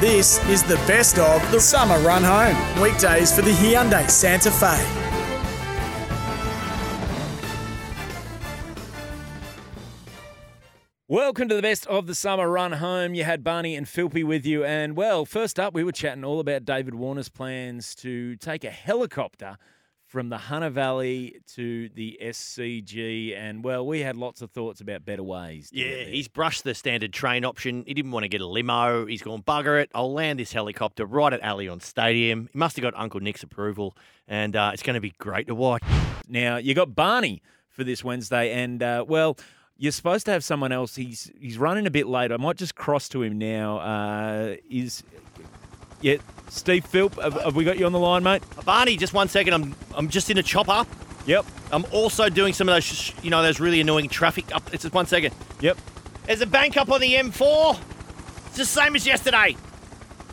This is the best of the summer run home. Weekdays for the Hyundai Santa Fe. Welcome to the best of the summer run home. You had Barney and Philpy with you. And well, first up, we were chatting all about David Warner's plans to take a helicopter from the Hunter Valley to the SCG. And well, we had lots of thoughts about better ways. Yeah, he's brushed the standard train option. He didn't want to get a limo. He's gone, bugger it. I'll land this helicopter right at Allianz Stadium. He must have got Uncle Nick's approval, and uh, it's going to be great to watch. Now you got Barney for this Wednesday, and uh, well, you're supposed to have someone else. He's he's running a bit late. I might just cross to him now. Uh, is yeah, Steve Philp? Have, have we got you on the line, mate? Barney, just one second. I'm I'm just in a chopper. Yep, I'm also doing some of those, sh- you know, those really annoying traffic up. It's just one second. yep. There's a bank up on the M4. It's the same as yesterday.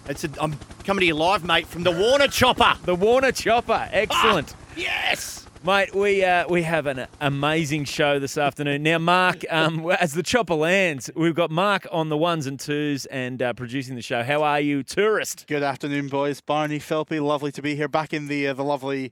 It's a, I'm coming to you live, mate, from the Warner chopper. The Warner Chopper, excellent. Ah, yes. Mate, we uh, we have an amazing show this afternoon. Now, Mark, um, as the chopper lands, we've got Mark on the ones and twos and uh, producing the show. How are you, tourist? Good afternoon, boys. Barney, Philpy, lovely to be here. Back in the uh, the lovely,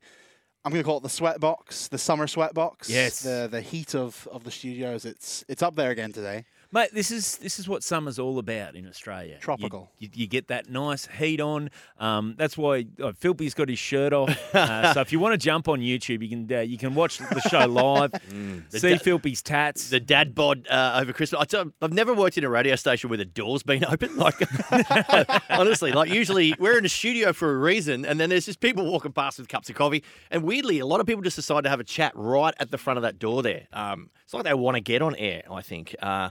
I'm going to call it the sweat box, the summer sweat box. Yes. The the heat of, of the studios. It's it's up there again today. Mate, this is this is what summer's all about in Australia. Tropical. You, you get that nice heat on. Um, that's why uh, Philpy's got his shirt off. Uh, so if you want to jump on YouTube, you can uh, you can watch the show live. The see da- Philpy's tats. the dad bod uh, over Christmas. I tell, I've never worked in a radio station where the door's been open. Like, honestly, like usually we're in a studio for a reason, and then there's just people walking past with cups of coffee. And weirdly, a lot of people just decide to have a chat right at the front of that door there. Um, it's like they want to get on air. I think. Uh,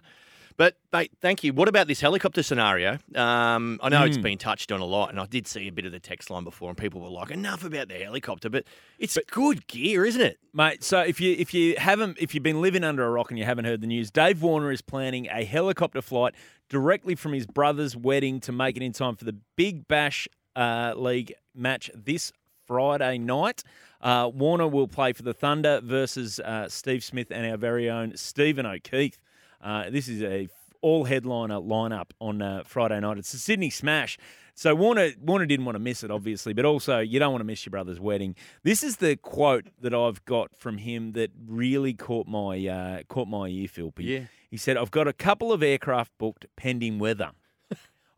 but mate, thank you. What about this helicopter scenario? Um, I know it's been touched on a lot, and I did see a bit of the text line before, and people were like, "Enough about the helicopter." But it's good gear, isn't it? Mate, so if you if you haven't if you've been living under a rock and you haven't heard the news, Dave Warner is planning a helicopter flight directly from his brother's wedding to make it in time for the Big Bash uh, League match this Friday night. Uh, Warner will play for the Thunder versus uh, Steve Smith and our very own Stephen O'Keefe. Uh, this is a all headliner lineup on uh, Friday night. It's the Sydney Smash. So Warner Warner didn't want to miss it, obviously, but also you don't want to miss your brother's wedding. This is the quote that I've got from him that really caught my uh, caught my ear, Philpy. Yeah. He said, "I've got a couple of aircraft booked pending weather.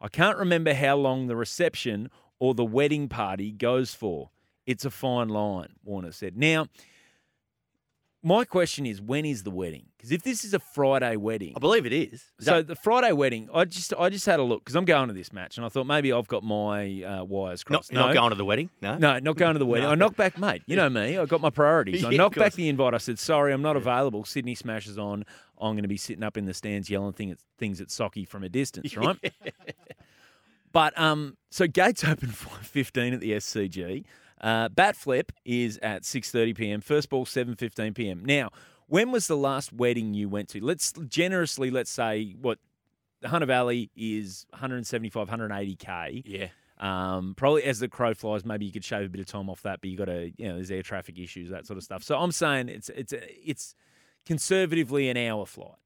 I can't remember how long the reception or the wedding party goes for. It's a fine line." Warner said. Now. My question is, when is the wedding? Because if this is a Friday wedding, I believe it is. Is so that- the Friday wedding, I just I just had a look because I'm going to this match, and I thought maybe I've got my uh, wires crossed. not no, going to the wedding? No. no, not going to the wedding. No. I knocked back, mate. You know me. I got my priorities. I Yeah, of knocked back course. the invite. I said, sorry, I'm not available. Sydney smashes on. I'm going to be sitting up in the stands yelling thing at, things at Socky from a distance, right? But um, so gates open 5:15 at the SCG. Uh, bat flip is at 6:30 p.m. First ball 7:15 p.m. Now, when was the last wedding you went to? Let's generously let's say what the Hunter Valley is 175, 180k. Yeah. Um, probably as the crow flies, maybe you could shave a bit of time off that, but you got to, you know, there's air traffic issues, that sort of stuff. So I'm saying it's it's it's conservatively an hour flight.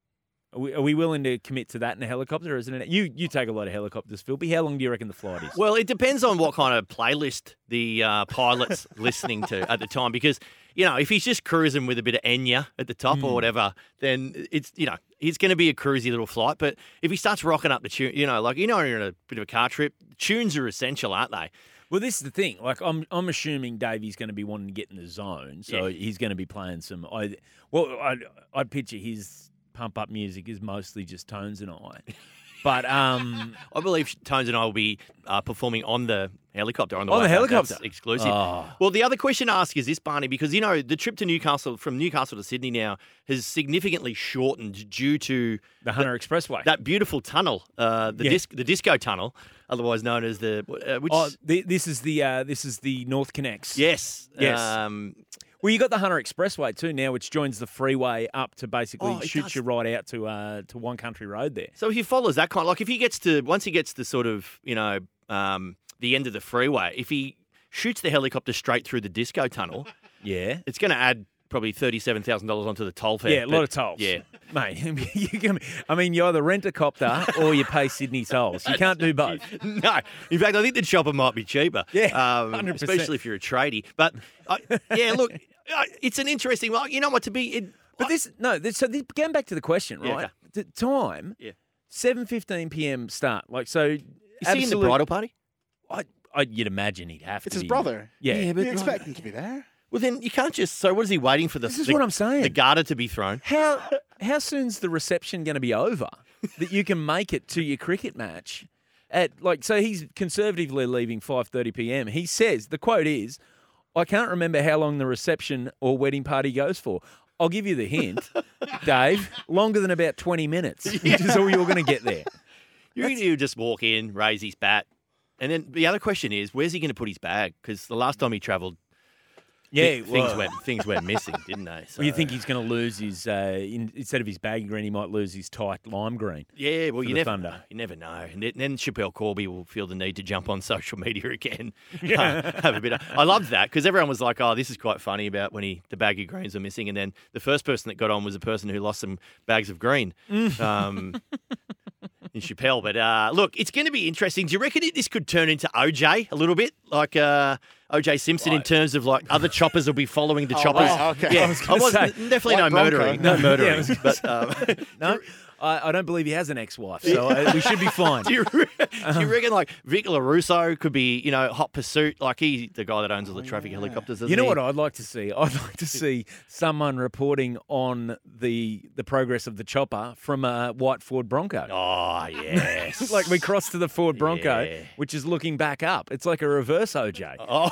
Are we, are we willing to commit to that in a helicopter? Or is it an, you you take a lot of helicopters, Philpy. How long do you reckon the flight is? Well, it depends on what kind of playlist the uh, pilot's listening to at the time. Because, you know, if he's just cruising with a bit of Enya at the top Hmm. or whatever, then it's, you know, it's going to be a cruisy little flight. But if he starts rocking up the tune, you know, like, you know, you're on a bit of a car trip, tunes are essential, aren't they? Well, this is the thing. Like, I'm I'm assuming Davey's going to be wanting to get in the zone, so he's going to be playing some. I well, I'd, I'd picture his pump up music is mostly just Tones and I. But um, I believe Tones and I will be uh, performing on the helicopter. On the, On the helicopter? That's exclusive. Oh. Well, the other question to ask is this, Barney, because, you know, the trip to Newcastle, from Newcastle to Sydney now, has significantly shortened due to the Hunter Expressway. that beautiful tunnel, uh, the, Yeah. disc, the disco tunnel, otherwise known as the. Uh, which, oh, the, this is the uh, this is the NorthConnex. yes. Yes. Um, Well, you got the Hunter Expressway too now, which joins the freeway up to basically Oh, shoots does. you right out to uh, to One Country Road there. So if he follows that kind, like if he gets to once he gets to sort of you know um, the end of the freeway, if he shoots the helicopter straight through the disco tunnel, Yeah. it's going to add probably thirty-seven thousand dollars onto the toll fare. Yeah, a lot of tolls. Yeah, Mate, you can, I mean, you either rent a copter or you pay Sydney tolls. You can't do both. no. In fact, I think the chopper might be cheaper. Yeah, um, 100%. especially if you're a tradie. But uh, yeah, look, uh, it's an interesting. Well, you know what to be. It, But this, no, this, so this, going back to the question, Yeah, right? okay. The time, Yeah. 7.15 p.m. start. Like, so... is he in the bridal party? I, I, you'd imagine he'd have It's to It's his be. brother. Yeah. Yeah, but you expect him to be there. Well, then you can't just. So what is he waiting for the? This is the, what I'm saying. The garter to be thrown. How how soon's the reception going to be over that you can make it to your cricket match? At like so he's conservatively leaving 5:30 p.m. He says the quote is, "I can't remember how long the reception or wedding party goes for." I'll give you the hint, Dave. Longer than about 20 minutes, which is all you're going to get there. You he'll just walk in, raise his bat, and then the other question is, where's he going to put his bag? Because the last time he travelled, Yeah, things well, went things went missing, didn't they? So, well, you think he's going to lose his uh, in, instead of his baggy green, he might lose his tight lime green. Yeah, well, you never Thunder. know. You never know. And then- Schapelle Corby will feel the need to jump on social media again. Yeah. have a bit. Of, I loved that because everyone was like, "Oh, this is quite funny about when he the baggy greens are missing." And then the first person that got on was a person who lost some bags of green. Um, in Schapelle, but uh, look, it's going to be interesting. Do you reckon it, this could turn into OJ a little bit, like uh, OJ Simpson, in terms of like other choppers will be following the choppers? right, okay. Yeah, I I, was was gonna not say, definitely like no Bronco. murdering, no Yeah, I murdering, was gonna but. Um, No, I, I don't believe he has an ex-wife, so uh, we should be fine. Do you, re- do you reckon like Vic Lorusso could be, you know, hot pursuit? Like he's the guy that owns all the traffic helicopters. You know he? what I'd like to see? I'd like to see someone reporting on the the progress of the chopper from a white Ford Bronco. Oh yes. like we crossed to the Ford Bronco, Yeah. which is looking back up. It's like a reverse OJ. Oh.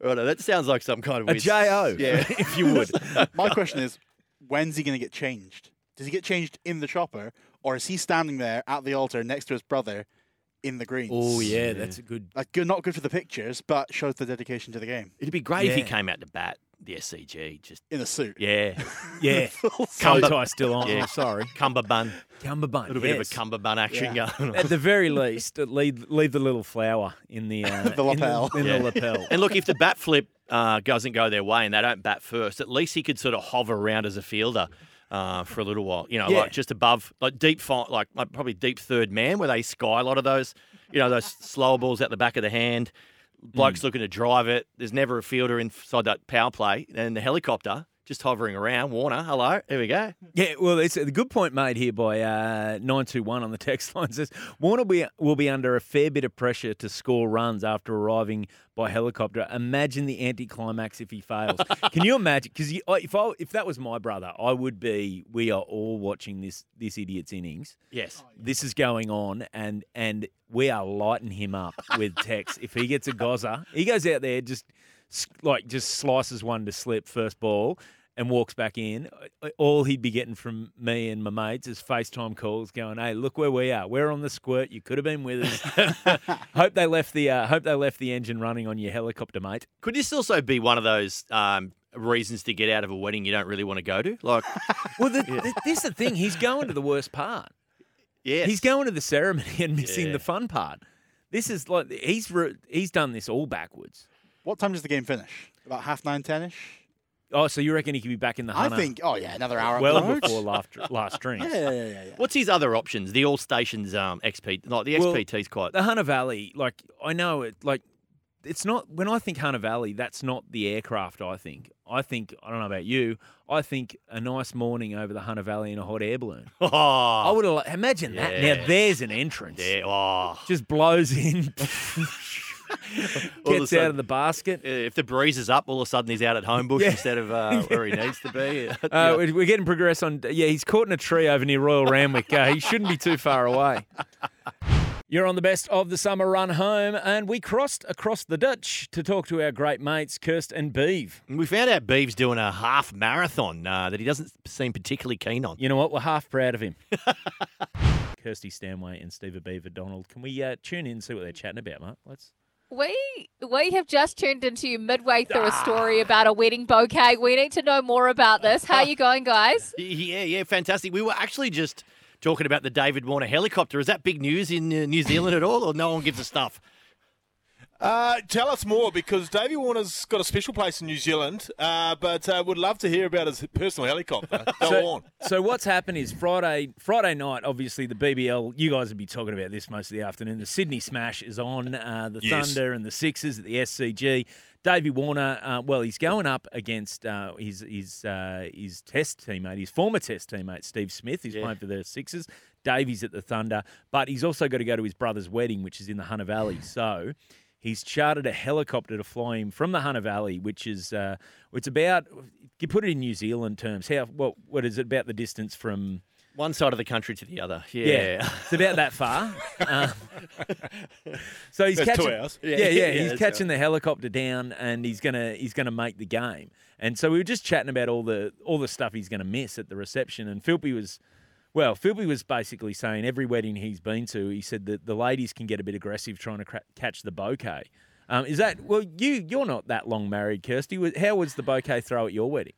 right, that sounds like some kind of A weird- JO, Yeah. if you would. My question is, when's he going to get changed? Does he get changed in the chopper, or is he standing there at the altar next to his brother in the greens? Oh yeah, that's a good. Like good, not good for the pictures, but shows the dedication to the game It'd be great if he Yeah. came out to bat the SCG. Just in a suit. yeah, Yeah, bow Cumber- tie still on. Yeah. I'm sorry, cummerbund. cummerbund. A little bit of yes. a cummerbund action Yeah. going on. At the very least, uh, leave leave the little flower in the uh, The in lapel. in Yeah. the lapel. And look, if the bat flip uh, doesn't go their way and they don't bat first, at least he could sort of hover around as a fielder uh, for a little while. You know, Yeah. like just above, like deep, like, like probably deep third man, where they sky a lot of those, you know, those slower balls out the back of the hand. Bloke's Hmm. looking to drive it. There's never a fielder inside that power play, and the helicopter just hovering around. Warner, hello, here we go. Yeah, well, it's a good point made here by uh, 921 on the text line says Warner will be, will be under a fair bit of pressure to score runs after arriving by helicopter. Imagine the anticlimax if he fails. Can you imagine? Because if I, if that was my brother, I would be. We are all watching this this idiot's innings. Yes. This is going on, and and we are lighting him up with text. if he gets a gozer, he goes out there just s- like just slices one to slip first ball and walks back in. All he'd be getting from me and my mates is FaceTime calls going, "Hey, look where we are. We're on the squirt. You could have been with us. hope they left the uh, hope they left the engine running on your helicopter, mate." Could this also be one of those um, reasons to get out of a wedding you don't really want to go to? Like, Well, the, the, this is the thing. He's going to the worst part. Yeah, He's going to the ceremony and missing Yeah. the fun part. This is like he's re- he's done this all backwards. What time does the game finish? About half nine, ten-ish. Oh, so you reckon he could be back in the I think. Oh yeah, another hour. well at before last last drinks? Yeah, yeah, yeah, yeah. yeah. What's his other options? The all stations um, XP, like the Well, XPT's quite. The Hunter Valley, like I know it, like it's not. When I think Hunter Valley, that's not the aircraft. I think. I think I don't know about you. I think a nice morning over the Hunter Valley in a hot air balloon. Oh, I would have imagine that. Now there's an entrance. yeah. Oh, Just blows in. All of a Gets sudden- out of the basket. If the breeze is up, all of a sudden he's out at Homebush Yeah. instead of uh, where he needs to be. Uh, We're getting progress on. Yeah, he's caught in a tree over near Royal Randwick. Uh, he shouldn't be too far away. You're on the best of the summer run home, and we crossed across the ditch to talk to our great mates, Kirst and Beeve. We found out Beeves doing a half marathon uh, that he doesn't seem particularly keen on. You know what? We're half proud of him. Kirstie Stanway and Steve Beaver Donald. Can we uh, tune in and see what they're chatting about, mate? Let's. We we have just tuned into you midway through a story about a wedding bouquet. We need to know more about this. How are you going, guys? Yeah, yeah, fantastic. We were actually just talking about the David Warner helicopter. Is that big news in uh, New Zealand at all, or no one gives a stuff? Uh, tell us more because Davey Warner's got a special place in New Zealand, uh, but uh, would love to hear about his personal helicopter. Go so, on. so what's happened is Friday Friday night, obviously the BBL. You guys will be talking about this most of the afternoon. The Sydney Smash is on. Uh, the Yes. Thunder and the Sixers at the SCG. Davey Warner, uh, well, he's going up against uh, his his uh, his test teammate, his former test teammate Steve Smith. He's Yeah. playing for the Sixers. Davey's at the Thunder, but he's also got to go to his brother's wedding, which is in the Hunter Valley. So. He's chartered a helicopter to fly him from the Hunter Valley, which is uh, it's about you put it in New Zealand terms. How what what is it about the distance from? One side of the country to the other. Yeah. Yeah, it's about that far. Um, so he's That's two catching, hours. Yeah, Yeah, yeah, yeah, he's that's catching the helicopter down, and he's gonna he's gonna make the game. And so we were just chatting about all the all the stuff he's gonna miss at the reception. And Philpy was, well, Philpy was basically saying every wedding he's been to, he said that the ladies can get a bit aggressive trying to cra- catch the bouquet. Um, is that well? You you're not that long married, Kirstie. How was the bouquet throw at your wedding?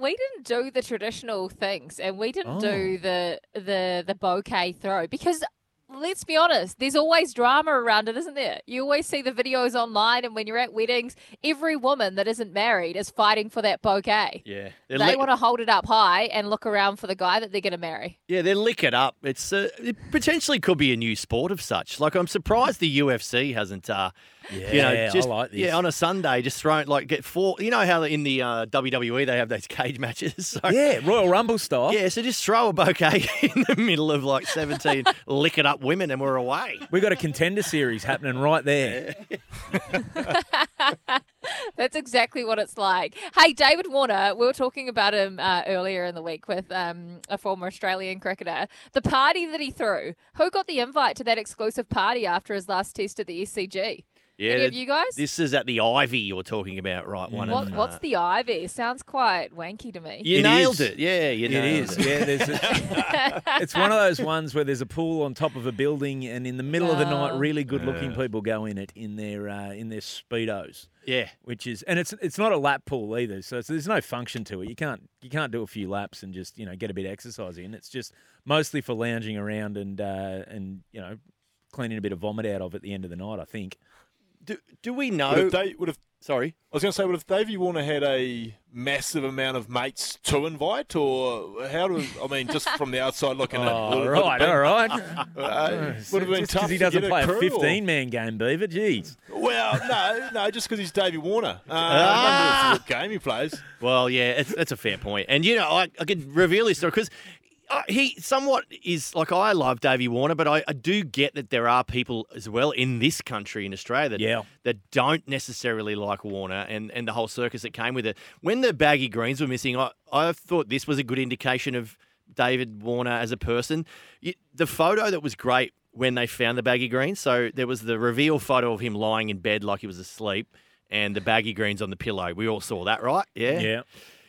We didn't do the traditional things, and we didn't Oh. do the the the bouquet throw because. Let's be honest, there's always drama around it, isn't there? You always see the videos online, and when you're at weddings, every woman that isn't married is fighting for that bouquet. Yeah. Lick- want to hold it up high and look around for the guy that they're going to marry. Yeah, they lick it up. It's uh, it potentially could be a new sport of such. Like I'm surprised the UFC hasn't. Uh, you know, Yeah, I like this. Yeah, on a Sunday, just thrown like get four. You know how in the uh, WWE they have those cage matches. So, Yeah, Royal Rumble style. Yeah, so just throw a bouquet in the middle of like 17 lick it up women and we're away. We got a contender series happening right there. That's exactly what it's like. Hey, David Warner, we were talking about him uh, earlier in the week with um, a former Australian cricketer. The party that he threw, who got the invite to that exclusive party after his last test at the SCG? Yeah, Any of you guys? This is at the Ivy you're talking about, right? One what, of, what's uh, the Ivy? Sounds quite wanky to me. You It nailed is. it. Yeah, you It nailed is. it. Yeah, there's a, it's one of those ones where there's a pool on top of a building, and in the middle of the night, really good-looking people go in it in their uh, in their speedos, Yeah. which is and it's it's not a lap pool either, so it's, there's no function to it. You can't you can't do a few laps and just you know get a bit of exercise in. It's just mostly for lounging around and uh, and you know cleaning a bit of vomit out of at the end of the night. I think. Do, do we Would know? have, Da- would have, Sorry. I was going to say, would have Davey Warner had a massive amount of mates to invite, or how do I mean, just from the outside looking in? Oh, would it right, been- all right. Uh, would have been Just tough because he doesn't get play a crew, 15 man game, Beaver. Jeez. Well, no, no, just because he's Davey Warner. Uh, Ah! game he plays. Well, yeah, it's, that's a fair point. And, you know, I, I could reveal this story because Uh, he somewhat is like I love Davey Warner, but I, I do get that there are people as well in this country, in Australia, that, Yeah. that don't necessarily like Warner and, and the whole circus that came with it. When the baggy greens were missing, I, I thought this was a good indication of David Warner as a person. You, the photo that was great when they found the baggy greens, so there was the reveal photo of him lying in bed like he was asleep. And the baggy greens on the pillow. We all saw that, right? Yeah. Yeah.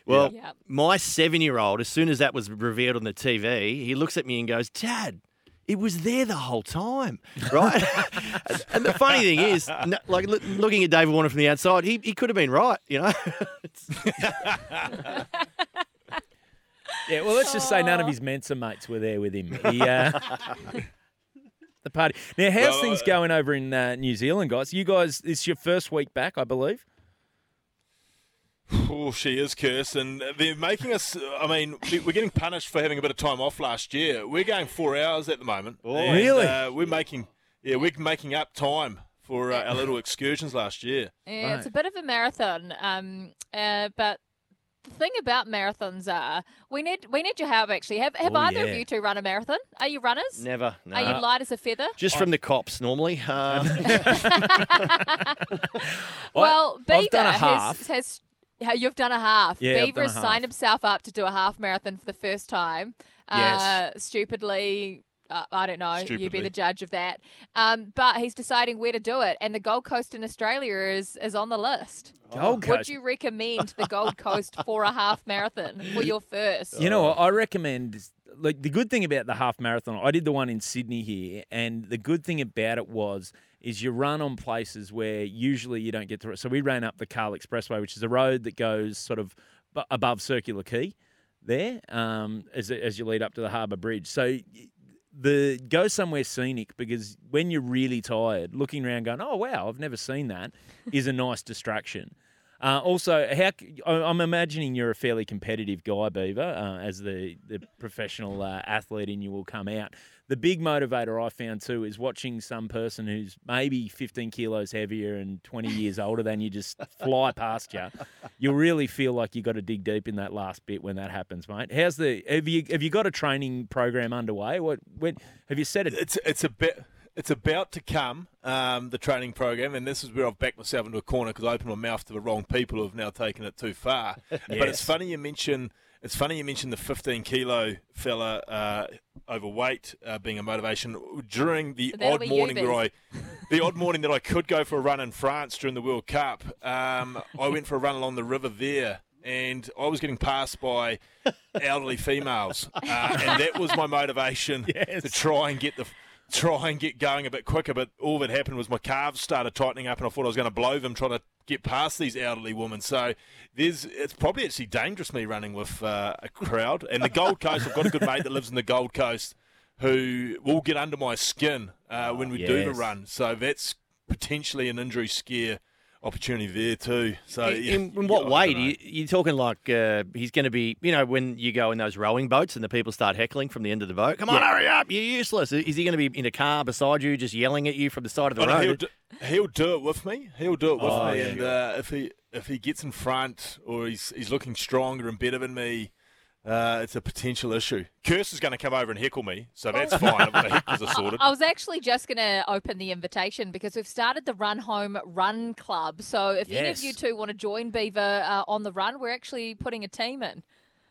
Well, Yeah. my seven year old, as soon as that was revealed on the TV, he looks at me and goes, Dad, it was there the whole time, right? and, and the funny thing is, like looking at David Warner from the outside, he, he could have been right, you know? Yeah, well, let's just say none of his Mensa mates were there with him. He, uh, the party. Now, how's Well, things uh, going over in uh, New Zealand, guys? You guys, it's your first week back, I believe. Oh, she is cursed, and they're making us. I mean, we- we're getting punished for having a bit of time off last year. We're going four hours at the moment. and, Really? Uh, we're making, yeah, we're making up time for uh, our little excursions last year. Yeah, it's a bit of a marathon, um, uh, but the thing about marathons are we need we need your help actually. Have have Oh, either yeah. of you two run a marathon? Are you runners? Never. No. Are you light as a feather? Just from the cops normally. Um, Well, Beaver I've done a has, half. has ha- you've done a half. Yeah, Beaver has signed himself up to do a half marathon for the first time. Yes. Uh, stupidly. Uh, I don't know. Stupidly. You be the judge of that. Um, but he's deciding where to do it, and the Gold Coast in Australia is is on the list. Gold Coast. Would you recommend the Gold Coast for a half marathon for your first? You know, what? I recommend like the good thing about the half marathon. I did the one in Sydney here, and the good thing about it was is you run on places where usually you don't get to. So we ran up the Cahill Expressway, which is a road that goes sort of above Circular Quay there um, as as you lead up to the Harbour Bridge. So. The go somewhere scenic because when you're really tired, looking around going, "Oh wow, I've never seen that," is a nice distraction. Uh, also, how I'm imagining you're a fairly competitive guy, Beaver, uh, as the the professional uh, athlete in you will come out. The big motivator I found too is watching some person who's maybe 15 kilos heavier and 20 years older than you just fly past you. You'll really feel like you got to dig deep in that last bit when that happens, mate. How's the have you have you got a training program underway? What when have you set it? It's it's a bit. It's about to come, um, the training program, and this is where I've backed myself into a corner because I opened my mouth to the wrong people who have now taken it too far. But it's funny you mention it's funny you mention the 15 kilo fella uh, overweight uh, being a motivation during the That'll odd be you, morning that I the odd morning that I could go for a run in France during the World Cup. Um, I went for a run along the river there. And I was getting passed by elderly females, uh, and that was my motivation to try and get the try and get going a bit quicker. But all that happened was my calves started tightening up, and I thought I was going to blow them trying to get past these elderly women. So there's it's probably actually dangerous me running with uh, a crowd. And the Gold Coast, I've got a good mate that lives in the Gold Coast who will get under my skin uh, when we do the run. So that's potentially an injury scare opportunity there too. So in, yeah, in what way? Do you, you're talking like uh, he's going to be, you know, when you go in those rowing boats and the people start heckling from the end of the boat. Come on, hurry up! You're useless. Is he going to be in a car beside you, just yelling at you from the side of the Oh, no, he'll, road? do, he'll do it with me. He'll do it with Oh, me, yeah. and uh, if he if he gets in front or he's he's looking stronger and better than me, uh, it's a potential issue. Curse is going to come over and heckle me, so that's fine. I've got the heckles are sorted. I was actually just going to open the invitation because we've started the Run Home Run Club. So if any of you two want to join Beaver uh, on the run, we're actually putting a team in.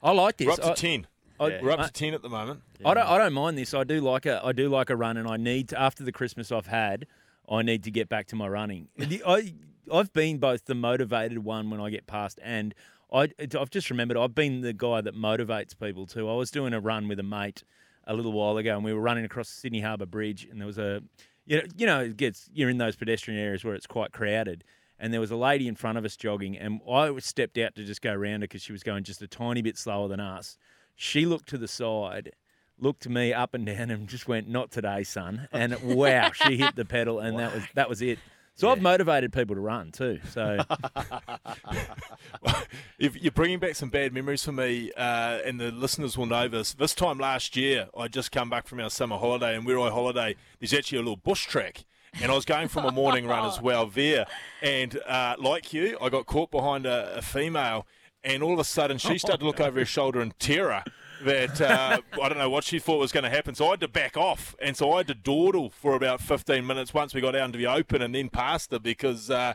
I like this. We're up to I- ten. I- We're up to ten at the moment. I don't. I don't mind this. I do like a. I do like a run, and I need to, after the Christmas I've had. I need to get back to my running. I I've been both the motivated one when I get past, and I I've just remembered I've been the guy that motivates people too. I was doing a run with a mate a little while ago, and we were running across the Sydney Harbour Bridge, and there was a you know you know it gets you're in those pedestrian areas where it's quite crowded. And there was a lady in front of us jogging, and I stepped out to just go around her because she was going just a tiny bit slower than us. She looked to the side, looked to me up and down, and just went, "Not today, son." And wow, she hit the pedal, and that was that was it. So I've motivated people to run too. So if you're bringing back some bad memories for me, uh, and the listeners will know this. This time last year, I just come back from our summer holiday, and where I holiday, there's actually a little bush track. And I was going for my morning run as well there. And uh, like you, I got caught behind a, a female, and all of a sudden she started to look over her shoulder in terror that uh, I don't know what she thought was going to happen. So I had to back off. And so I had to dawdle for about 15 minutes once we got out into the open and then past her because. Uh,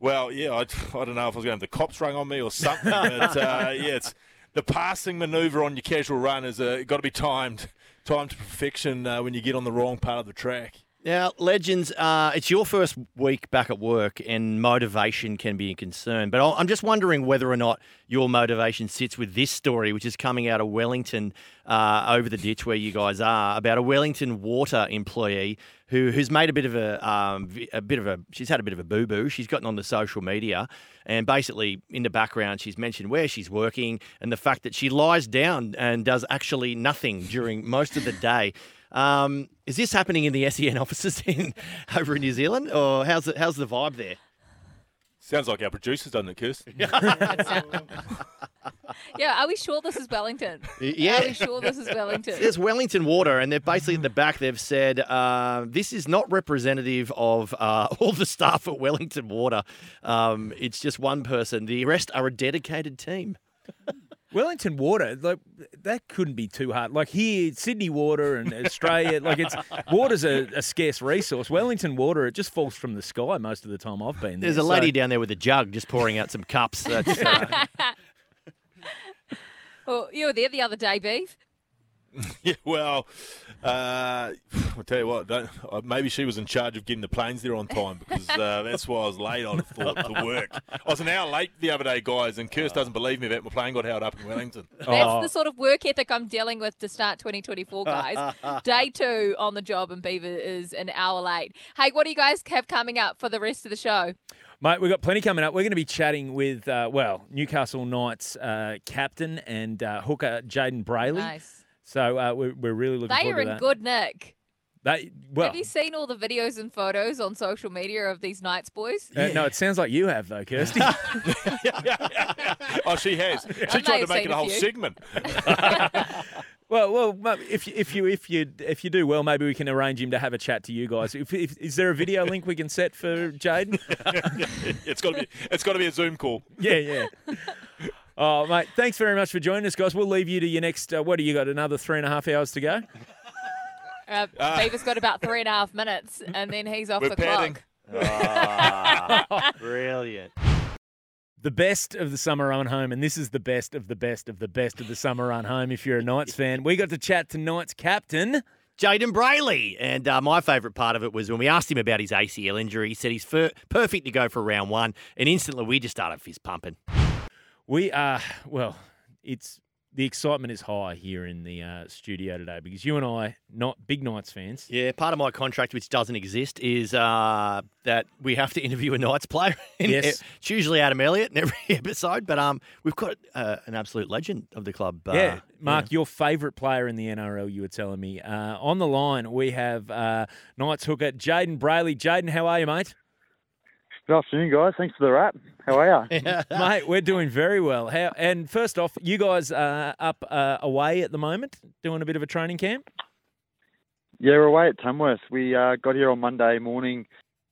well, yeah, I, I don't know if I was going to have the cops rung on me or something, but uh, yeah, it's the passing manoeuvre on your casual run is uh, got to be timed, timed to perfection uh, when you get on the wrong part of the track. Now, legends, uh, it's your first week back at work, and motivation can be a concern. But I'm just wondering whether or not your motivation sits with this story, which is coming out of Wellington, uh, over the ditch where you guys are, about a Wellington Water employee who who's made a bit of a um, a bit of a she's had a bit of a boo boo. She's gotten on the social media, and basically in the background she's mentioned where she's working and the fact that she lies down and does actually nothing during most of the day. Um, is this happening in the SEN offices in over in New Zealand, or how's it, how's the vibe there? Sounds like our producers, doesn't it, Kirst? Yeah, are we sure this is Wellington? Yeah. Are we sure this is Wellington? There's Wellington Water, and they're basically in the back. They've said uh, this is not representative of uh, all the staff at Wellington Water. Um, it's just one person. The rest are a dedicated team. Wellington Water, like that couldn't be too hard. Like here, Sydney Water and Australia, like it's water's a, a scarce resource. Wellington Water, it just falls from the sky most of the time I've been there. There's a So- lady down there with a jug just pouring out some cups. That's, uh, Well, you were there the other day, Beef. Yeah, well, uh, I'll tell you what. Don't, uh, maybe she was in charge of getting the planes there on time because uh, that's why I was late. I thought to work. I was an hour late the other day, guys, and Kirst doesn't believe me that my plane got held up in Wellington. That's Oh. the sort of work ethic I'm dealing with to start 2024, guys. Day two on the job, and Beaver is an hour late. Hey, what do you guys have coming up for the rest of the show? Mate, we've got plenty coming up. We're going to be chatting with, uh, well, Newcastle Knights uh, captain and uh, hooker Jayden Brailey. Nice. So uh, we're, we're really looking They forward are in good nick. They, well, have you seen all the videos and photos on social media of these Knights boys? uh, no, it sounds like you have though, Kirstie. oh, she has. She may tried to make it a a whole few. segment. well, well, if you, if you if you if you do well, maybe we can arrange him to have a chat to you guys. If, if, is there a video link we can set for Jayden? it's got to be. It's got to be a Zoom call. yeah, yeah. Oh, mate, thanks very much for joining us, guys. We'll leave you to your next. Uh, what do you got? Another three and a half hours to go. Uh, Beaver's got about three and a half minutes, and then he's off We're the padding. clock. ah, brilliant. the best of the summer run home, and this is the best of the best of the best of the summer run home. If you're a Knights fan, we got to chat to Knights captain. Jayden Brailey. And uh, my favourite part of it was when we asked him about his ACL injury. He said he's fir- perfect to go for round one. And instantly we just started fist pumping. We are well. It's the excitement is high here in the uh, studio today because you and I, not big Knights fans. Yeah, part of my contract, which doesn't exist, is uh, that we have to interview a Knights player. Yes. It's usually Adam Elliott in every episode, but um, we've got uh, an absolute legend of the club. Uh, yeah, Mark, your favourite player in the NRL, you were telling me. Uh, on the line, we have uh, Knights hooker Jayden Brailey. Jayden, how are you, mate? Good afternoon, guys. Thanks for the wrap. How are you? mate, we're doing very well. How? And first off, you guys are up uh, away at the moment, doing a bit of a training camp. yeah, we're away at Tamworth. We uh, got here on Monday morning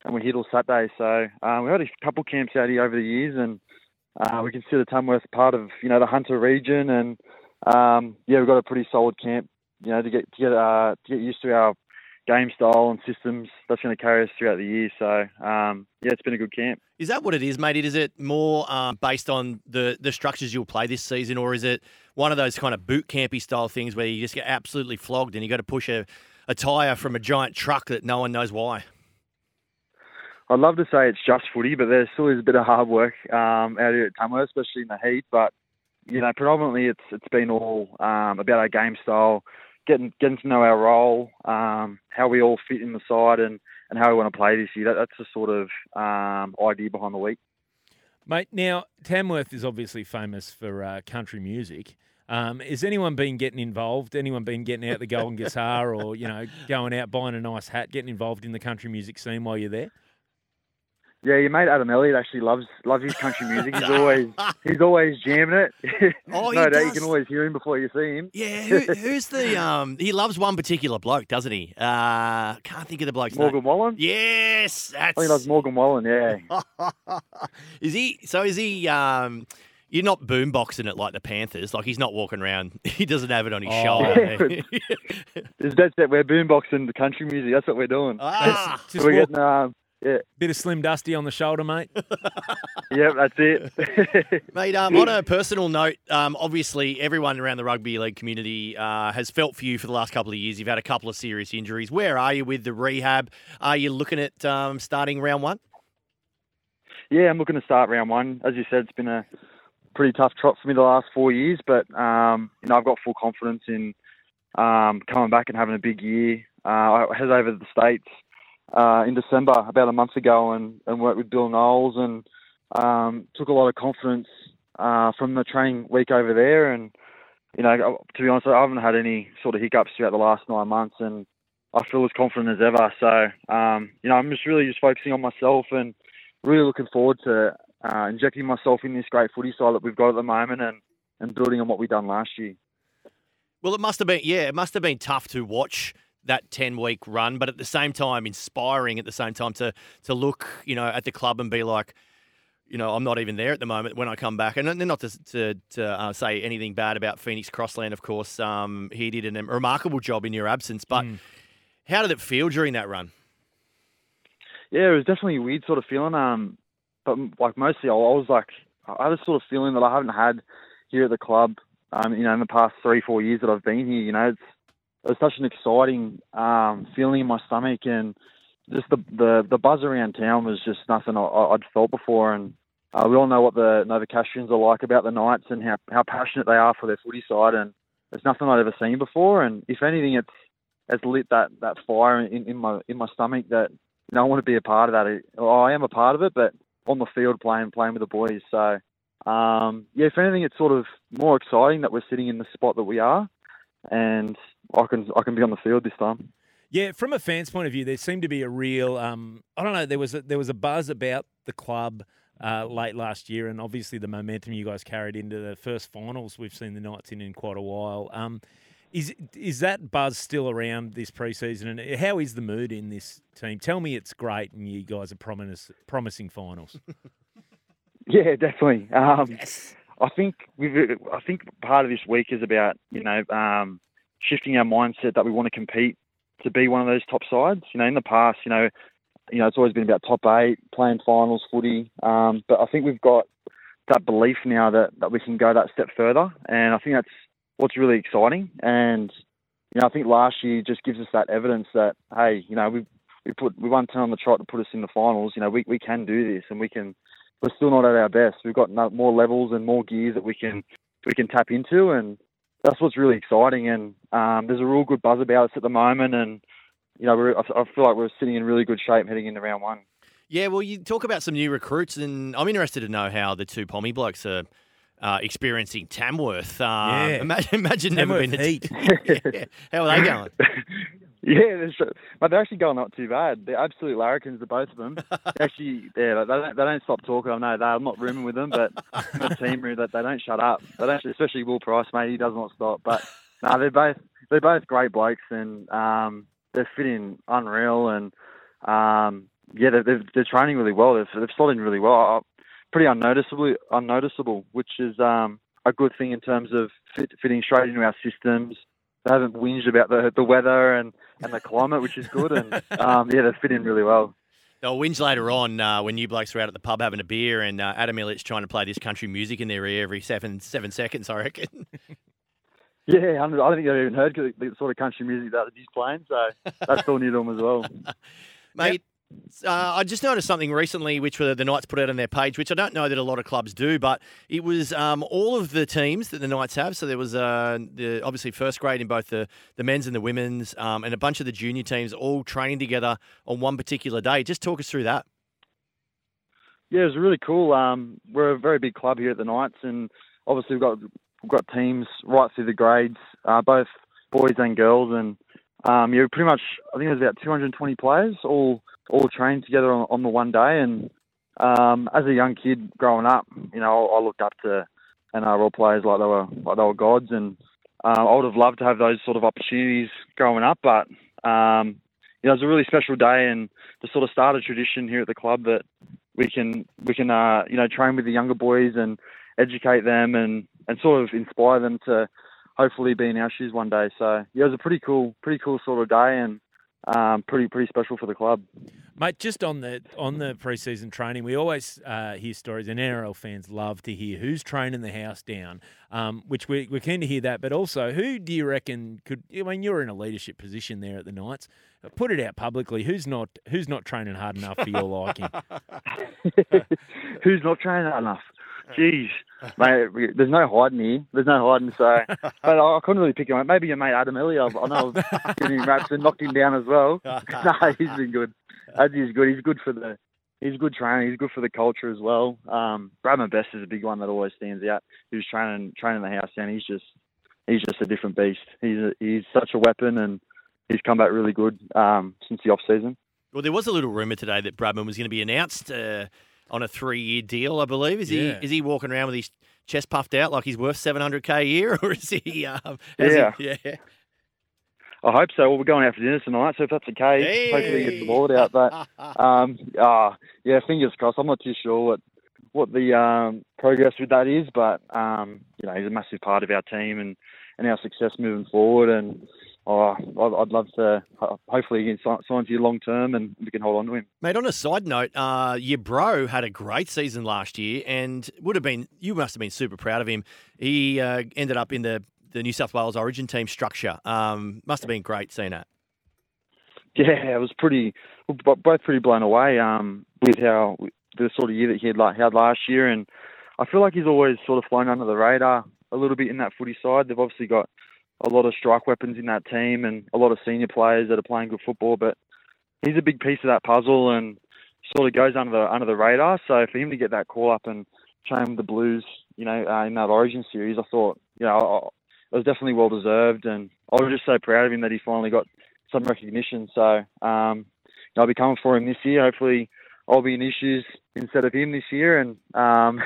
and we're here till Saturday. So uh, we've had a couple camps out here over the years and uh, we consider Tamworth part of, you know, the Hunter region. And um, yeah, we've got a pretty solid camp, you know, to get, to get, uh, to get used to our game style and systems. That's going to carry us throughout the year. So um, yeah, it's been a good camp. Is that what it is, mate? Is it more um, based on the, the structures you'll play this season, or is it one of those kind of boot campy style things where you just get absolutely flogged and you got to push a, a tyre from a giant truck that no one knows why? I'd love to say it's just footy, but there still is a bit of hard work um, out here at Tamworth, especially in the heat. But you know, predominantly it's it's been all um, about our game style, getting getting to know our role, um, how we all fit in the side, and, and how we want to play this year. That, that's the sort of um, idea behind the week. Mate, now Tamworth is obviously famous for uh, country music. Um, has anyone been getting involved? Anyone been getting out the golden guitar, or you know, going out buying a nice hat, getting involved in the country music scene while you're there? Yeah, your mate Adam Elliott actually loves loves his country music. He's always he's always jamming it. Oh, he no doubt you can always hear him before you see him. Yeah, who, who's the um? He loves one particular bloke, doesn't he? Uh, can't think of the bloke's Morgan name. Wallen. Yes, I think he that's. loves Morgan Wallen. Yeah. is he? So is he? Um, you're not boomboxing it like the Panthers. Like he's not walking around. He doesn't have it on his Oh. shoulder. It's that's that we're boomboxing the country music. That's what we're doing. ah, Just we're walk, getting um, yeah, bit of Slim Dusty on the shoulder, mate. yeah, that's it. Mate, um, on a personal note, um, obviously everyone around the rugby league community uh, has felt for you for the last couple of years. You've had a couple of serious injuries. Where are you with the rehab? Are you looking at um, starting round one? yeah, I'm looking to start round one. As you said, it's been a pretty tough trot for me the last four years, but um, you know I've got full confidence in um, coming back and having a big year. Uh, I headed over to the states uh, in December about a month ago and, and worked with Bill Knowles and um, took a lot of confidence uh, from the training week over there. And you know, to be honest, I haven't had any sort of hiccups throughout the last nine months, and I feel as confident as ever. So um, you know, I'm just really just focusing on myself and really looking forward to uh, injecting myself in this great footy side that we've got at the moment and, and building on what we've done last year. Well, it must have been, yeah, it must have been tough to watch that 10 week run, but at the same time, inspiring at the same time to, to look, you know, at the club and be like, you know, I'm not even there at the moment when I come back. And not to, to, to uh, say anything bad about Phoenix Crossland, of course. Um, he did a remarkable job in your absence. But Mm. how did it feel during that run? Yeah, it was definitely a weird sort of feeling. Um, but like mostly, I was like, I had a sort of feeling that I haven't had here at the club. Um, you know, in the past three, four years that I've been here, you know, it's it was such an exciting um, feeling in my stomach, and just the the the buzz around town was just nothing I, I'd felt before. And uh, we all know what the Novocastrians are like about the Knights and how how passionate they are for their footy side, and it's nothing I'd ever seen before. And if anything, it's it's lit that that fire in, in my in my stomach that you know, I want to be a part of that. Well, I am a part of it, but on the field playing playing with the boys. So um, yeah, if anything, it's sort of more exciting that we're sitting in the spot that we are, and I can I can be on the field this time. Yeah, from a fan's point of view, there seemed to be a real. Um, I don't know. There was a, there was a buzz about the club uh, late last year, and obviously the momentum you guys carried into the first finals we've seen the Knights in in quite a while. Um, is is that buzz still around this preseason, and how is the mood in this team? Tell me it's great, and you guys are promise, promising finals. Yeah, definitely. Um, I think we've. I think part of this week is about you know um, shifting our mindset that we want to compete to be one of those top sides. You know, in the past, you know, you know, it's always been about top eight, playing finals footy. Um, but I think we've got that belief now that, that we can go that step further, and I think that's what's really exciting. And you know, I think last year just gives us that evidence that hey, you know, we we put we won ten on the trot to put us in the finals. You know, we we can do this, and we can. We're still not at our best. We've got no, more levels and more gears that we can we can tap into, and that's what's really exciting. And um, there's a real good buzz about us at the moment, and you know, we're, I I feel like we're sitting in really good shape heading into round one. Yeah, well, you talk about some new recruits, and I'm interested to know how the two Pommy blokes are uh, experiencing Tamworth. Uh, Yeah. Imagine, imagine never Tamworth been Heat. yeah. How are they going? yeah, they're, but they're actually going not too bad. They're absolute larrikins, the both of them. Actually, yeah, they don't, they don't stop talking. I know they, I'm not rooming with them, but in the team room, that they don't shut up. They don't, especially Will Pryce, mate. He does not stop. But no, they're both they're both great blokes, and um, they're fitting unreal, and um, yeah, they're, they're, they're training really well. They've, they've slotted in really well. Pretty unnoticeably unnoticeable, which is um, a good thing in terms of fit, fitting straight into our systems. They haven't whinged about the the weather and, and the climate, which is good. And um, yeah, they fit in really well. They'll whinge later on uh, when you blokes are out at the pub having a beer and uh, Adam Elliott's trying to play this country music in their ear every seven seven seconds, I reckon. Yeah, I don't think they've even heard the the sort of country music that he's playing, so that's all new to them as well. Mate, uh, I just noticed something recently, which the, Knights put out on their page, which I don't know that a lot of clubs do, but it was um, all of the teams that the Knights have. So there was uh, the obviously first grade in both the, the men's and the women's, um, and a bunch of the junior teams all training together on one particular day. Just talk us through that. Yeah, it was really cool. Um, we're a very big club here at the Knights, and obviously we've got we've got teams right through the grades, uh, both boys and girls, and um, yeah, pretty much I think was about 220 players all all trained together on, on the one day. And um, as a young kid growing up, you know, I, looked up to NRL players like they were like they were gods, and um, I would have loved to have those sort of opportunities growing up, but um, you know, it was a really special day and to sort of start a tradition here at the club that we can we can uh, you know train with the younger boys and educate them and and sort of inspire them to hopefully be in our shoes one day. So yeah, it was a pretty cool pretty cool sort of day and um, pretty pretty special for the club. Mate, just on the on the preseason training, we always uh, hear stories, and NRL fans love to hear who's training the house down, um, which we, we're keen to hear that. But also, who do you reckon could? I mean, you're in a leadership position there at the Knights. Put it out publicly. Who's not who's not training hard enough for your liking? Who's not training hard enough? Jeez, mate, there's no hiding here. There's no hiding. So, but I, I couldn't really pick him. up. Maybe your mate Adam Elliott. I know I've given him raps and knocked him down as well. no, he's been good. He's good. He's good for the. He's a good trainer. He's good for the culture as well. Um, Bradman Best is a big one that always stands out. Who's training training the house down. He's just he's just a different beast. He's a, he's such a weapon, and he's come back really good um, since the off season. Well, there was a little rumor today that Bradman was going to be announced uh, on a three-year deal. I believe is Yeah. he is he walking around with his chest puffed out like he's worth seven hundred k a year, or is he? Um, Yeah. he, yeah. I hope so. Well, we're going out for dinner tonight, so if that's the case, hopefully he gets the board out. But um, uh, yeah, fingers crossed. I'm not too sure what what the um, progress with that is, but um, you know he's a massive part of our team and, and our success moving forward. And oh, I'd, love to hopefully he can sign, sign to you long term and we can hold on to him. Mate, on a side note, uh, your bro had a great season last year, and would have been you must have been super proud of him. He uh, ended up in the the New South Wales Origin team structure. Um, must have been great seeing that. Yeah, it was pretty. we were bo- both pretty blown away um, with how the sort of year that he had like had last year, and I feel like he's always sort of flown under the radar a little bit in that footy side. They've obviously got a lot of strike weapons in that team and a lot of senior players that are playing good football, but he's a big piece of that puzzle and sort of goes under the under the radar. So for him to get that call up and train with the Blues, you know, uh, in that Origin series, I thought, you know, I- it was definitely well deserved, and I was just so proud of him that he finally got some recognition. So um, I'll be coming for him this year. Hopefully, I'll be in issues instead of him this year, and um,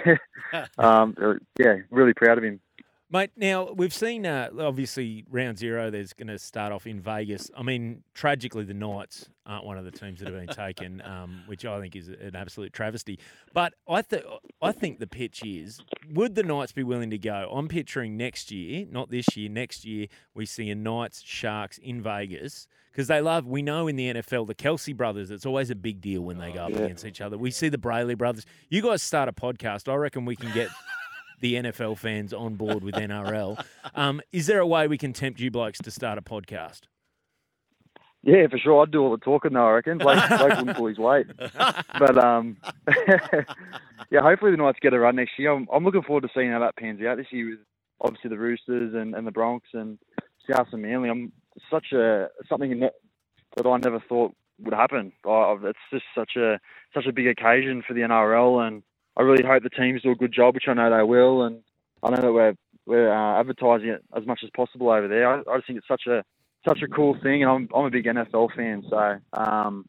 um, yeah, really proud of him. Mate, now we've seen uh, obviously round zero. There's going to start off in Vegas. I mean, tragically, the Knights aren't one of the teams that have been taken, um, which I think is an absolute travesty. But I th- I think the pitch is: would the Knights be willing to go? I'm picturing next year, not this year. Next year, we see a Knights Sharks in Vegas because they love. We know in the NFL, the Kelce brothers. It's always a big deal when they go up Yeah. against each other. We see the Brailey brothers. You guys start a podcast. I reckon we can get the NFL fans on board with NRL. Um, is there a way we can tempt you blokes to start a podcast? Yeah, for sure. I'd do all the talking though. I reckon Blake, Blake wouldn't pull his weight. But um, yeah, hopefully the Knights get a run next year. I'm, I'm looking forward to seeing how that pans out this year with obviously the Roosters and, and the Bronx and South and Manly. I'm such a something that that I never thought would happen. I, it's just such a such a big occasion for the NRL, and I really hope the teams do a good job, which I know they will. And I know that we're we're uh, advertising it as much as possible over there. I, I just think it's such a such a cool thing, and I'm I'm a big NFL fan, so um,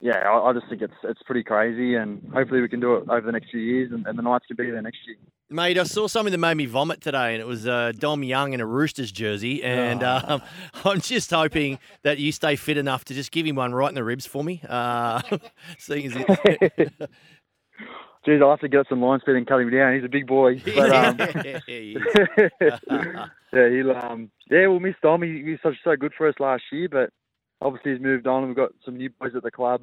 yeah, I, I just think it's it's pretty crazy, and hopefully we can do it over the next few years, and, and the Knights can be there next year. Mate, I saw something that made me vomit today, and it was uh, Dom Young in a Roosters jersey. And um, I'm just hoping that you stay fit enough to just give him one right in the ribs for me. Uh, seeing as it, Geez, I'll have to get some line speed and cut him down. He's a big boy, but um, Yeah, he is. yeah, he'll um, yeah, we'll miss Dom. He, he was such so good for us last year, but obviously he's moved on, and we've got some new boys at the club.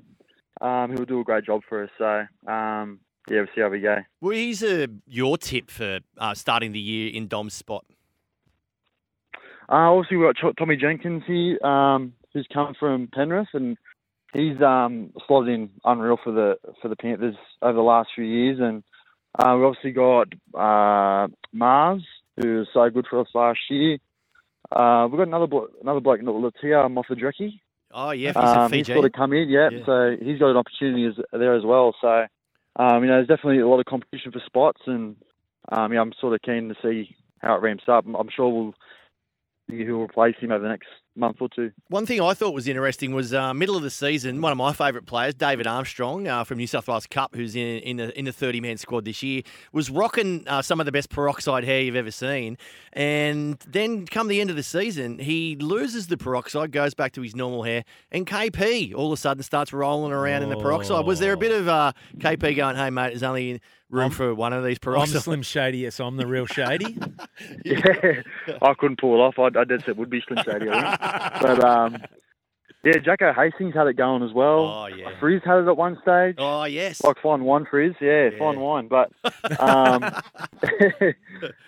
Um, who'll do a great job for us. So um, yeah, we'll see how we go. well, he's uh, your tip for uh, starting the year in Dom's spot. Uh, obviously, we've got Tommy Jenkins here, um, who's come from Penrith, and he's um, slotted in unreal for the for the Panthers over the last few years. And uh, we've obviously got uh, Mars, who was so good for us last year. Uh, we've got another blo- another bloke, Latia Moffedrecki. Oh, yeah, he's Um, he's Fiji. sort of come in, yeah, Yeah. So he's got an opportunity as, there as well. So, um, you know, there's definitely a lot of competition for spots, and um, yeah, I'm sort of keen to see how it ramps up. I'm, I'm sure we'll see who will replace him over the next month or two. One thing I thought was interesting was uh, middle of the season. One of my favourite players, David Armstrong uh, from New South Wales Cup, who's in in the in the thirty man squad this year, was rocking uh, some of the best peroxide hair you've ever seen. And then come the end of the season, he loses the peroxide, goes back to his normal hair, and KP all of a sudden starts rolling around in the peroxide. Was there a bit of uh, KP going, "Hey mate, there's only room for one of these I'm peroxide"? Slim Shady, yes, I'm the real Shady. Yeah, I couldn't pull off. I, I did say it would be Slim Shady, I think. But um, yeah, Jacko Hastings had it going as well. Oh, yeah. Frizz had it at one stage. Oh yes. Like fine wine, Frizz. Yeah, Yeah. fine wine. But um,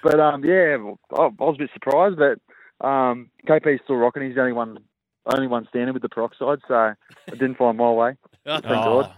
but um, yeah, I, I was a bit surprised, but um, KP's still rocking. He's the only one, only one standing with the peroxide, so I didn't find my way. Thank God.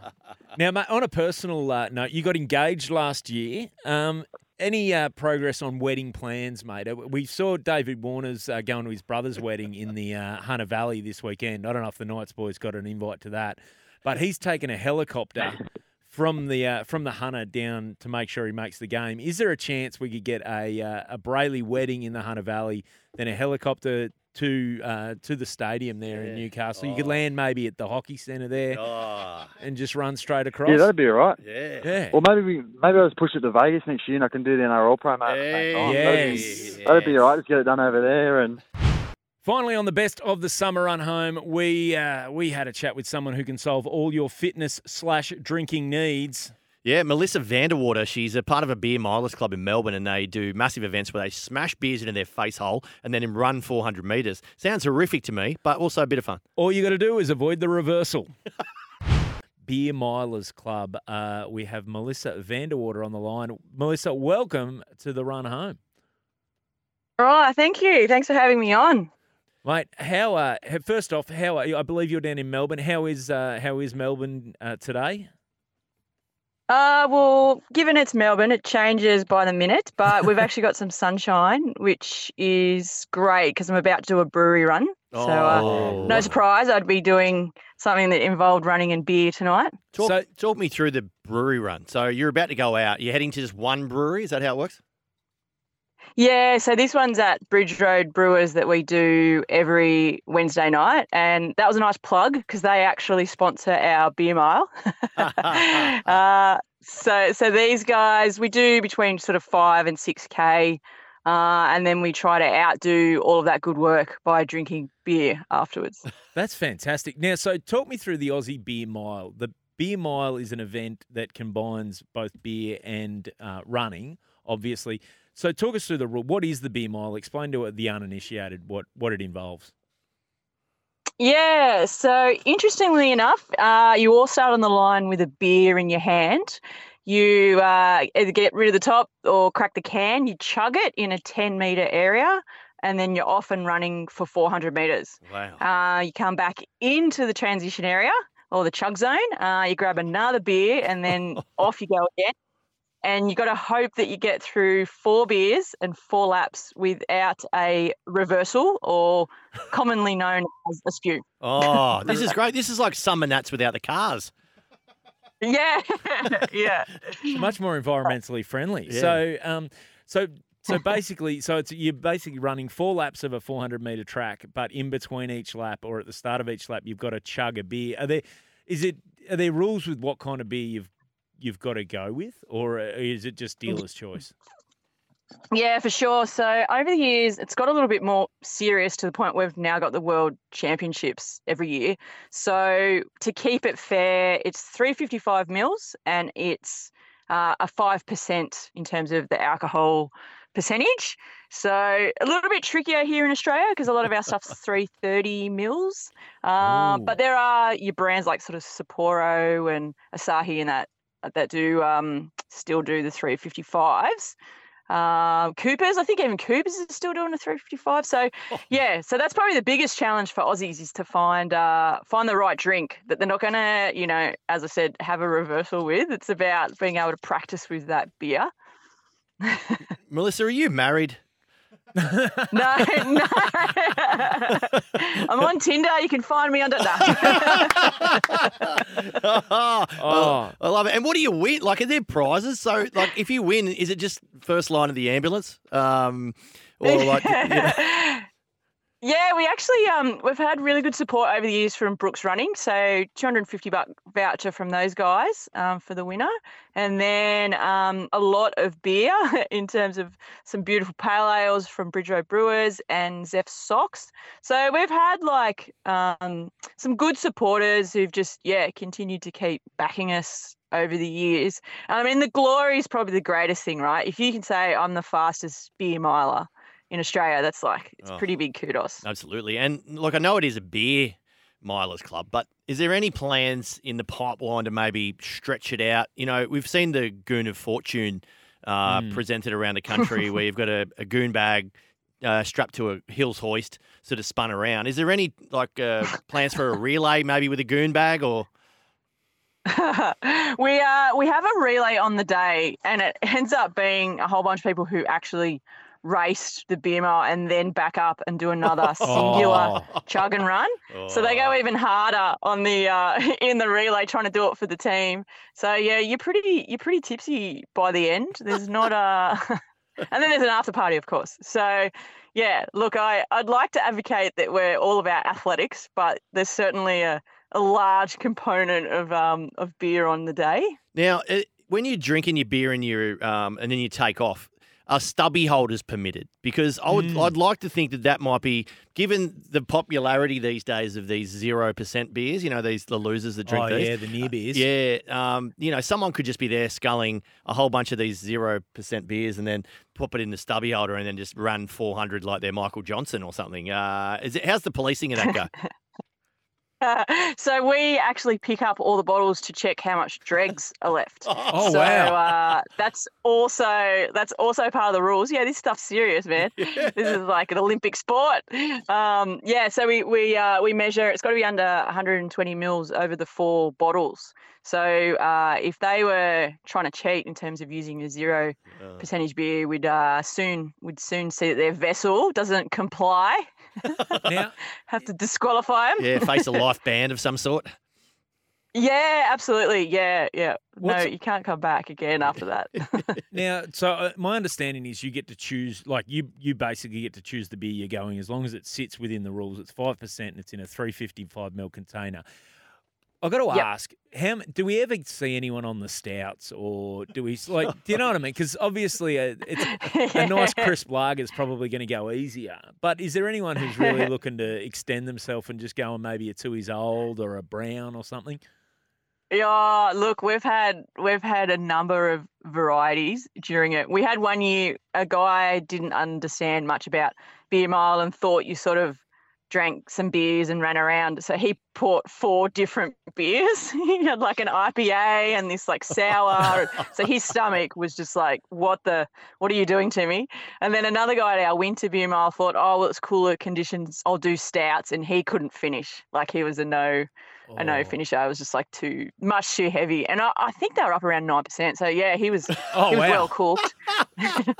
Now, mate, on a personal uh, note, you got engaged last year. Um, any uh, progress on wedding plans, mate? Uh, We saw David Warner's uh, going to his brother's wedding in the uh, Hunter Valley this weekend. I don't know if the Knights boys got an invite to that, but he's taken a helicopter from the uh, from the Hunter down to make sure he makes the game. Is there a chance we could get a uh, a Brailey wedding in the Hunter Valley, then a helicopter to uh, to the stadium there in Newcastle? You could land maybe at the hockey centre there Oh, and just run straight across. Yeah, that'd be all right. yeah. Yeah. Well, maybe we maybe I'll just push it to Vegas next year, and I can do the NRL promo at the same time. That'd be- Yes. That'd be all right. Just get it done over there, and Finally, on the best of the summer run home, we uh, we had a chat with someone who can solve all your fitness slash drinking needs. Yeah, Melissa Vanderwater, she's a part of a beer milers club in Melbourne and they do massive events where they smash beers into their face hole and then run 400 metres. Sounds horrific to me, but also a bit of fun. All you got to do is avoid the reversal. Beer Milers Club. Uh, we have Melissa Vanderwater on the line. Melissa, welcome to the run home. Oh, thank you. Thanks for having me on. Mate, how uh, first off, how are you? I believe you're down in Melbourne. How is uh, how is Melbourne uh, today? Uh, well, given it's Melbourne, it changes by the minute, but we've actually got some sunshine, which is great because I'm about to do a brewery run. So, uh, Oh. no surprise, I'd be doing something that involved running and beer tonight. Talk, So- talk me through the brewery run. So you're about to go out. You're heading to just one brewery. Is that how it works? Yeah, so this one's at Bridge Road Brewers that we do every Wednesday night. And that was a nice plug because they actually sponsor our beer mile. uh, so, so these guys, we do between sort of five and 6K. Uh, and then we try to outdo all of that good work by drinking beer afterwards. That's fantastic. Now, so talk me through the Aussie Beer Mile. The Beer Mile is an event that combines both beer and uh, running, obviously. So talk us through the rule. What is the Beer Mile? Explain to the uninitiated what, what it involves. Yeah, so interestingly enough, uh, you all start on the line with a beer in your hand. You uh, either get rid of the top or crack the can. You chug it in a 10 meter area, and then you're off and running for 400 meters. Wow. Uh, you come back into the transition area or the chug zone. Uh, you grab another beer, and then off you go again. And you got to hope that you get through four beers and four laps without a reversal, or commonly known as a spew. Oh, this is great. This is like Summernats without the cars. Yeah, yeah. Much more environmentally friendly. Yeah. So, um, so, so basically, so it's you're basically running four laps of a 400 meter track, but in between each lap or at the start of each lap, you've got to chug a beer. Are there, is it, are there rules with what kind of beer you've you've got to go with, or is it just dealer's choice? Yeah, for sure. So over the years, it's got a little bit more serious to the point where we've now got the world championships every year. So to keep it fair, it's 355 mils and it's uh, a 5% in terms of the alcohol percentage. So a little bit trickier here in Australia because a lot of our stuff's 330 mils. Uh, but there are your brands like sort of Sapporo and Asahi and that that do um, still do the 355s. Um, Coopers, I think even Coopers is still doing a 355. So yeah, so that's probably the biggest challenge for Aussies is to find uh, find the right drink that they're not going to, you know, as I said, have a reversal with. It's about being able to practice with that beer. Melissa, are you married? No, no. I'm on Tinder. You can find me under that. oh, Oh. I love it. And what do you win? Like, are there prizes? So, like, if you win, is it just first line of the ambulance? Um, or like, you know- Yeah, we actually um we've had really good support over the years from Brooks Running. So 250 buck voucher from those guys um, for the winner, and then um, a lot of beer in terms of some beautiful pale ales from Bridge Road Brewers and Zeph socks. So we've had like um, some good supporters who've just yeah continued to keep backing us over the years. I mean, the glory is probably the greatest thing, right? If you can say I'm the fastest beer miler in Australia, that's like it's Oh. pretty big kudos. absolutely. And look, I know it is a beer milers club, but is there any plans in the pipeline to maybe stretch it out? You know, we've seen the Goon of Fortune uh, Mm. presented around the country where you've got a, a goon bag uh, strapped to a hills hoist, sort of spun around. Is there any like uh, plans for a relay, maybe with a goon bag, or we uh we have a relay on the day, and it ends up being a whole bunch of people who actually raced the beer and then back up and do another singular Oh. chug and run. So they go even harder on the uh, in the relay trying to do it for the team. So yeah, you're pretty you're pretty tipsy by the end. There's not a and then there's an after party, of course. So yeah, look, I I'd like to advocate that we're all about athletics, but there's certainly a a large component of um of beer on the day. Now, uh, when you're drinking your beer and you um, and then you take off, are stubby holders permitted? Because I would, Mm. I'd like to think that that might be, given the popularity these days of these zero percent beers. You know, these the losers that drink oh these. yeah, the near beers. Yeah, um, you know, someone could just be there sculling a whole bunch of these zero percent beers and then pop it in the stubby holder and then just run four hundred like they're Michael Johnson or something. Uh, is it? How's the policing of that go? so we actually pick up all the bottles to check how much dregs are left. Oh, so, wow. uh, that's also that's also part of the rules. Yeah, this stuff's serious, man. This is like an Olympic sport. Um, yeah, so we we uh, we measure. It's got to be under 120 mils over the four bottles. So uh, if they were trying to cheat in terms of using a zero percentage beer, we'd uh, soon we'd soon see that their vessel doesn't comply. Now, Have to disqualify them. yeah, face a life ban of some sort. Yeah, absolutely. Yeah, yeah. What's- No, you can't come back again after that. now, so uh, my understanding is you get to choose, like you, you basically get to choose the beer you're going as long as it sits within the rules. It's five percent and it's in a 355 ml container. I've got to Yep. ask, how do we ever see anyone on the stouts, or do we like? Do you know what I mean? Because obviously, uh, it's a nice crisp lager is probably going to go easier. But is there anyone who's really looking to extend themselves and just going maybe a Tooheys Old or a brown or something? Yeah, look, we've had we've had a number of varieties during it. We had one year a guy didn't understand much about beer mile and thought you sort of drank some beers and ran around. So he bought four different beers. he had like an IPA and this like sour. so his stomach was just like, what the what are you doing to me? And then another guy at our winter beer mile thought, oh well it's cooler conditions, I'll do stouts and he couldn't finish. Like he was a no a no Oh. finisher. I was just like too much too heavy, and I, I think they were up around nine percent. So yeah, he was Oh, he was wow. well cooked.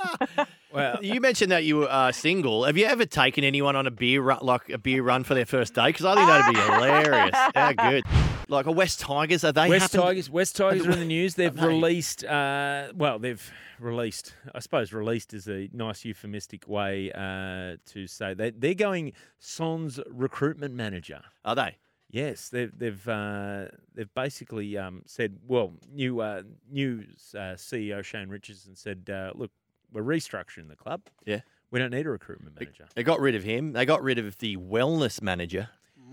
Well, You mentioned that you were uh, single. Have you ever taken anyone on a beer run, like a beer run for their first day? Because I think that'd be hilarious. How good! Like a West Tigers, are they? West happened- Tigers. West Tigers are in the news. They've they? released. Uh, well, they've released. I suppose released is a nice euphemistic way uh, to say they they're going Son's recruitment manager. Are they? Yes, they've they've uh, they've basically um, said. Well, new uh, news uh, CEO Shane Richardson said, uh, "Look, we're restructuring the club. Yeah. we don't need a recruitment manager. They got rid of him. They got rid of the wellness manager.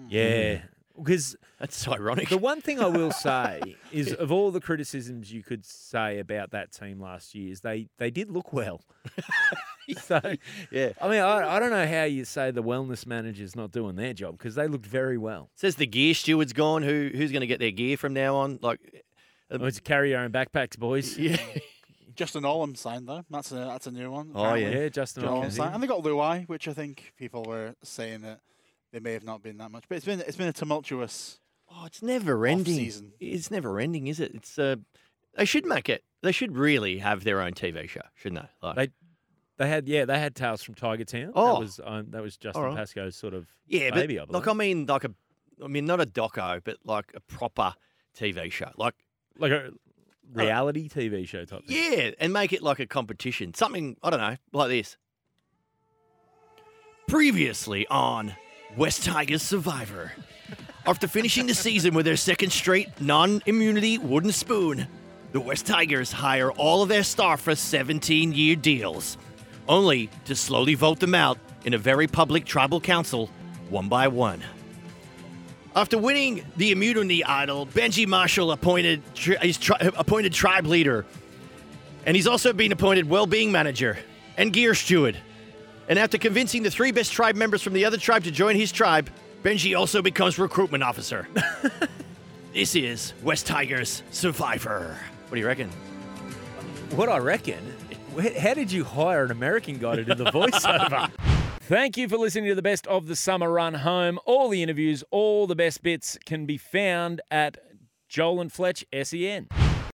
Yeah, because That's ironic. The one thing I will say is, of all the criticisms you could say about that team last year, is they they did look well. so, yeah. I mean, I, I don't know how you say the wellness manager's not doing their job because they looked very well. Says the gear steward's gone. Who who's going to get their gear from now on? Like, uh, Oh, it's carry your own backpacks, boys. yeah, Justin Olam signed though. That's a that's a new one. Oh, yeah. apparently. Yeah, Justin. Justin Olam signed. And they got Luai, which I think people were saying that they may have not been that much. But it's been it's been a tumultuous oh, it's never ending. season. It's never ending, is it? It's uh, they should make it. They should really have their own TV show, shouldn't they? Like, They They had yeah, they had Tales from Tiger Town. Oh. that was um, that was Justin right. Pascoe's sort of yeah, but baby. I believe. like I mean, like a, I mean, not a doco, but like a proper TV show. Like, like a reality TV show type. Thing. yeah, and make it like a competition. Something I don't know, like this. Previously on West Tigers Survivor. After finishing the season with their second straight non immunity wooden spoon, the West Tigers hire all of their staff for 17 year deals, only to slowly vote them out in a very public tribal council, one by one. After winning the immunity idol, Benji Marshall appointed he's tri- appointed tribe leader, and he's also been appointed well-being manager and gear steward. And after convincing the three best tribe members from the other tribe to join his tribe, Benji also becomes recruitment officer. this is West Tigers Survivor. What do you reckon? What I reckon, how did you hire an American guy to do the voiceover? Thank you for listening to the best of the summer run home. All the interviews, all the best bits can be found at Joel and Fletch SEN.